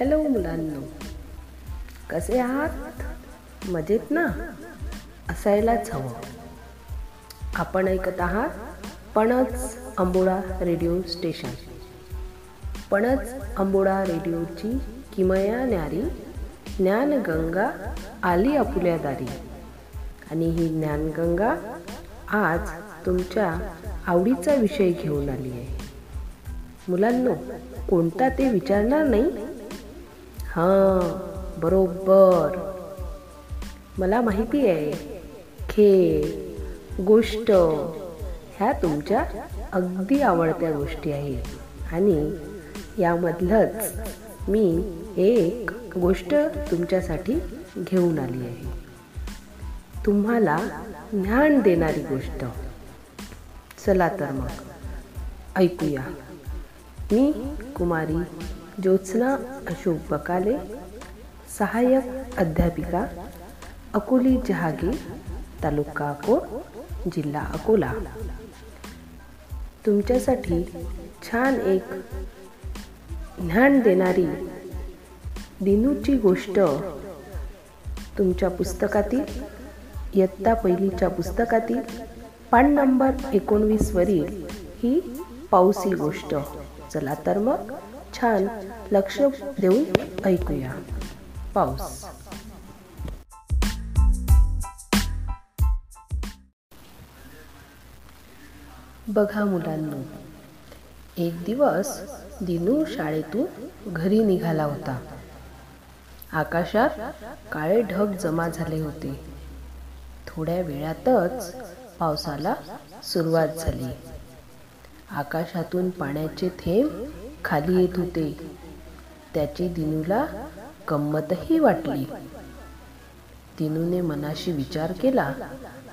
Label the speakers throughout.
Speaker 1: Hello मुलांनो. कसे आहात? मजेत ना? असायलाच हवं. आपण ऐकत आहात पणच अंबोळा रेडिओ स्टेशन. पणच अंबोळा रेडिओची किमया न्यारी ज्ञानगंगा आली आपुल्या दारी आणि ही ज्ञानगंगा आज तुमच्या आवडीचा विषय घेऊन आली आहे. मुलांनो कोणता ते विचारणार नाही? हां बरोबर. मला माहिती आहे खेळ गोष्ट ह्या तुमच्या अगदी आवडत्या गोष्टी आहेत. आणि यामधलंच मी एक गोष्ट तुमच्यासाठी घेऊन आली आहे. तुम्हाला ज्ञान देणारी गोष्ट. चला तर मग ऐकूया. मी कुमारी ज्योत्स्ना अशोक बकाले सहाय्यक अध्यापिका अकोली जहागीर तालुका अकोट जिल्हा अकोला तुमच्यासाठी छान एक ज्ञान देणारी दिनूची गोष्ट तुमच्या पुस्तकातील इयत्ता पहिलीच्या पुस्तकातील पान नंबर एकोणवीसवरील ही पाऊसी गोष्ट. चला तर मग छान लक्ष देऊन ऐकूया. पाऊस. बघा मुलांनो एक दिवस दिनू शाळेतून घरी निघाला होता. आकाशात काळे ढग जमा झाले होते. थोड्या वेळातच पावसाला सुरुवात झाली. आकाशातून पाण्याचे थेंब खाली येत होते. त्याची दिनूला गंमतही वाटली. दिनूने मनाशी विचार केला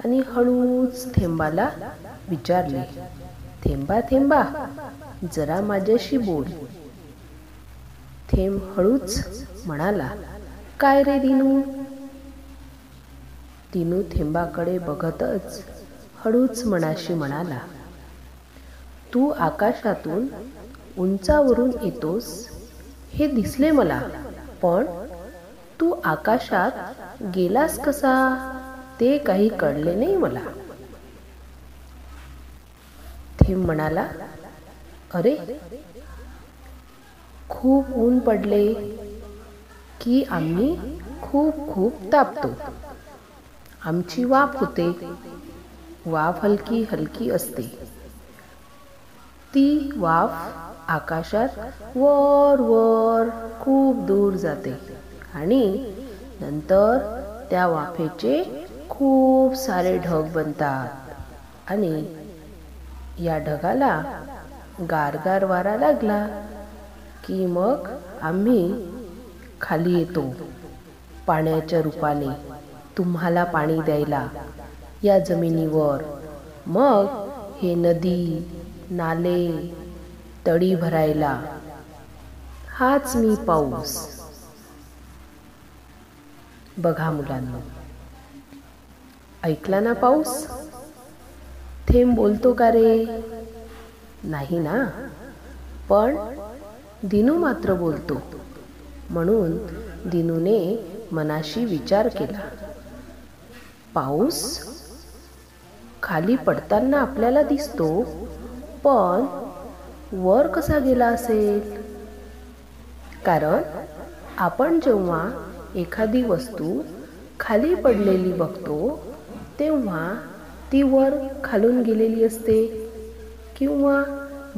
Speaker 1: आणि हळूच थेंबाला विचारले थेंबा थेंबा जरा माझ्याशी बोल. थेंब हळूच म्हणाला काय रे दिनू? दिनू थेंबाकडे बघतच हळूच मनाशी म्हणाला तू आकाशातून उंचावरून येतोस? हे दिसले मला. पण तू आकाशात गेलास कसा? ते काही कळले नाही मला. थेंब म्हणाला अरे खूप ऊन पडले की आम्ही खूप खूप तापतो. आमची वाफ होते. वाफ हलकी हलकी असते. ती वाफ आकाशात वर वर खूप दूर जाते. आणि नंतर त्या वाफेचे खूप सारे ढग बनतात. आणि या ढगाला गारगार वारा लागला की मग आम्ही खाली येतो. पाण्याच्या रूपाने तुम्हाला पाणी द्यायला या जमिनीवर. मग हे नदी नाले तळी भरायला. हाच मी पाऊस. बघा मुलांना. ऐकला ना पाऊस? थेंब बोलतो का रे? नाही ना? पण दिनू मात्र बोलतो. म्हणून दिनूने मनाशी विचार केला. पाऊस? खाली पडताना आपल्याला दिसतो पण वर कसा गेला असेल? कारण आपण जेव्हा एखादी वस्तू खाली पडलेली बघतो तेव्हा ती वर खालून गेलेली असते किंवा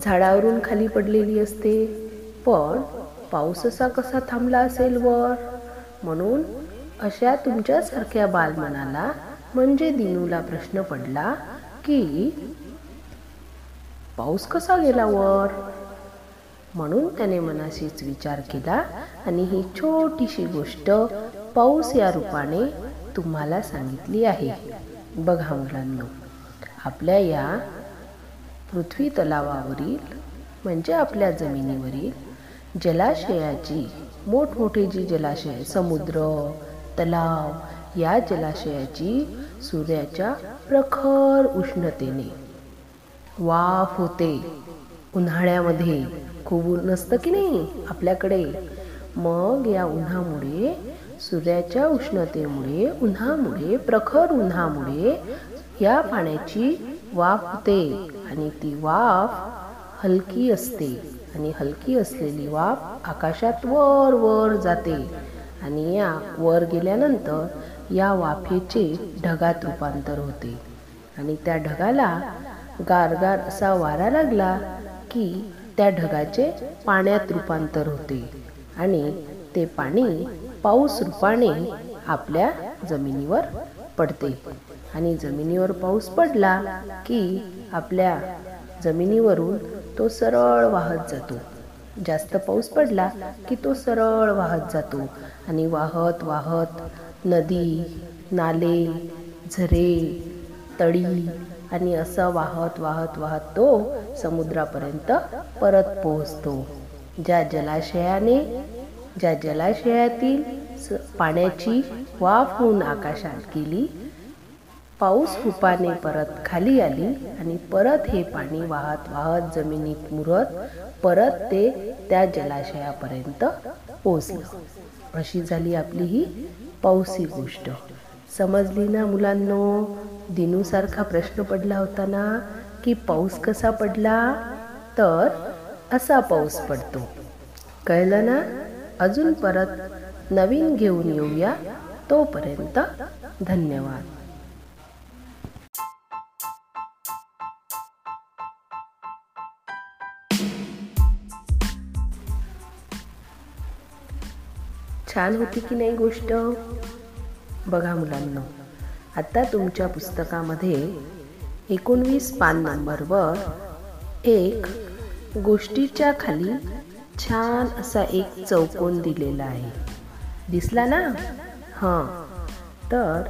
Speaker 1: झाडावरून खाली पडलेली असते. पण पाऊस असा कसा थांबला असेल वर? म्हणून अशा तुमच्यासारख्या बालमनाला म्हणजे दिनूला प्रश्न पडला की पाऊस कसा गेला वर म्हणून त्याने मनाशीच विचार केला आणि ही छोटीशी गोष्ट पाऊस या रूपाने तुम्हाला सांगितली आहे. बघा मुलांनो आपल्या या पृथ्वी तलावावरील म्हणजे आपल्या जमिनीवरील जलाशयाची मोठमोठी जी जलाशय समुद्र तलाव या जलाशयाची सूर्याच्या प्रखर उष्णतेने वाफ होते उन्हाळ्यामध्ये खूप ऊन नसतं की नाही आपल्याकडे? मग या उन्हामुळे सूर्याच्या उष्णतेमुळे उन्हामुळे प्रखर उन्हामुळे या पाण्याची वाफ होते आणि ती वाफ हलकी असते आणि हलकी असलेली वाफ आकाशात वर वर जाते आणि या वर गेल्यानंतर या वाफेचे ढगात रूपांतर होते आणि त्या ढगाला गारगार असा वारा लागला की त्या ढगाचे पाण्यात रूपांतर होते आणि ते पाणी पाऊस रूपाने आपल्या जमिनीवर पडते. आणि जमिनीवर पाऊस पडला की आपल्या जमिनीवरून तो सरळ वाहत जातो. जास्त पाऊस पडला की तो सरळ वाहत जातो आणि वाहत वाहत नदी नाले झरे तळी आणि असं वाहत वाहत वाहत तो समुद्रापर्यंत परत पोहोचतो. ज्या जलाशयाने ज्या जलाशयातील स पाण्याची वाफ होऊन आकाशात गेली पाऊस रूपाने परत खाली आली आणि परत हे पाणी वाहत वाहत जमिनीत मुरत परत ते त्या जलाशयापर्यंत पोचलं अशी झाली आपली ही पाऊसी गोष्ट. समजली ना मुलांनो? दिनूसारखा प्रश्न पडला होता ना की पाऊस कसा पडला? तर असा पाऊस पडतो. कळलं ना? अजून परत नवीन घेऊन येऊया. तोपर्यंत धन्यवाद. छान होती की नाही गोष्ट? बघा मुलांना. आता तुमच्या पुस्तकामध्ये एकोणवीस पान नंबरवर एक गोष्टीच्या खाली छान असा एक चौकोन दिलेला आहे. दिसला ना? हां. तर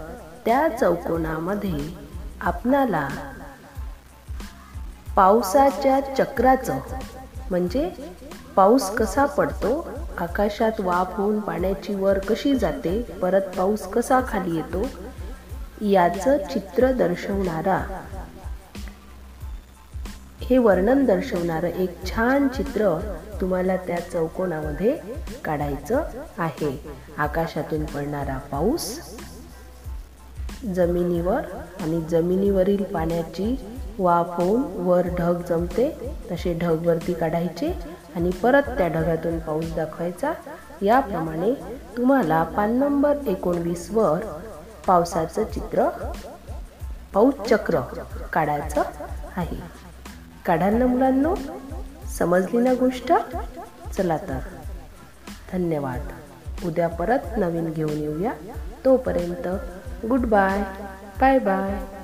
Speaker 1: त्या चौकोनामध्ये आपणाला पावसाच्या चक्राचं म्हणजे पाऊस कसा पडतो आकाशात वाफ होऊन पाण्याची वर कशी जाते परत पाऊस कसा खाली येतो याचं चित्र दर्शवणारा. हे वर्णन दर्शवणारं एक छान चित्र तुम्हाला त्या चौकोनामध्ये काढायचं आहे. आकाशातून पडणारा पाऊस जमिनीवर आणि जमिनीवरील पाण्याची वाफ होऊन वर ढग जमते तसे ढग वरती काढायचे आणि परत त्या ढगातून पाऊस दाखवायचा. याप्रमाणे तुम्हाला पान नंबर एकोणवीसवर पावसाचं चित्र पाऊस चक्र काढायचं आहे. काढाल ना मुलांनो समजली ना गोष्ट? चला तर. धन्यवाद. उद्या परत नवीन घेऊन येऊया. तोपर्यंत गुड बाय. Bye bye.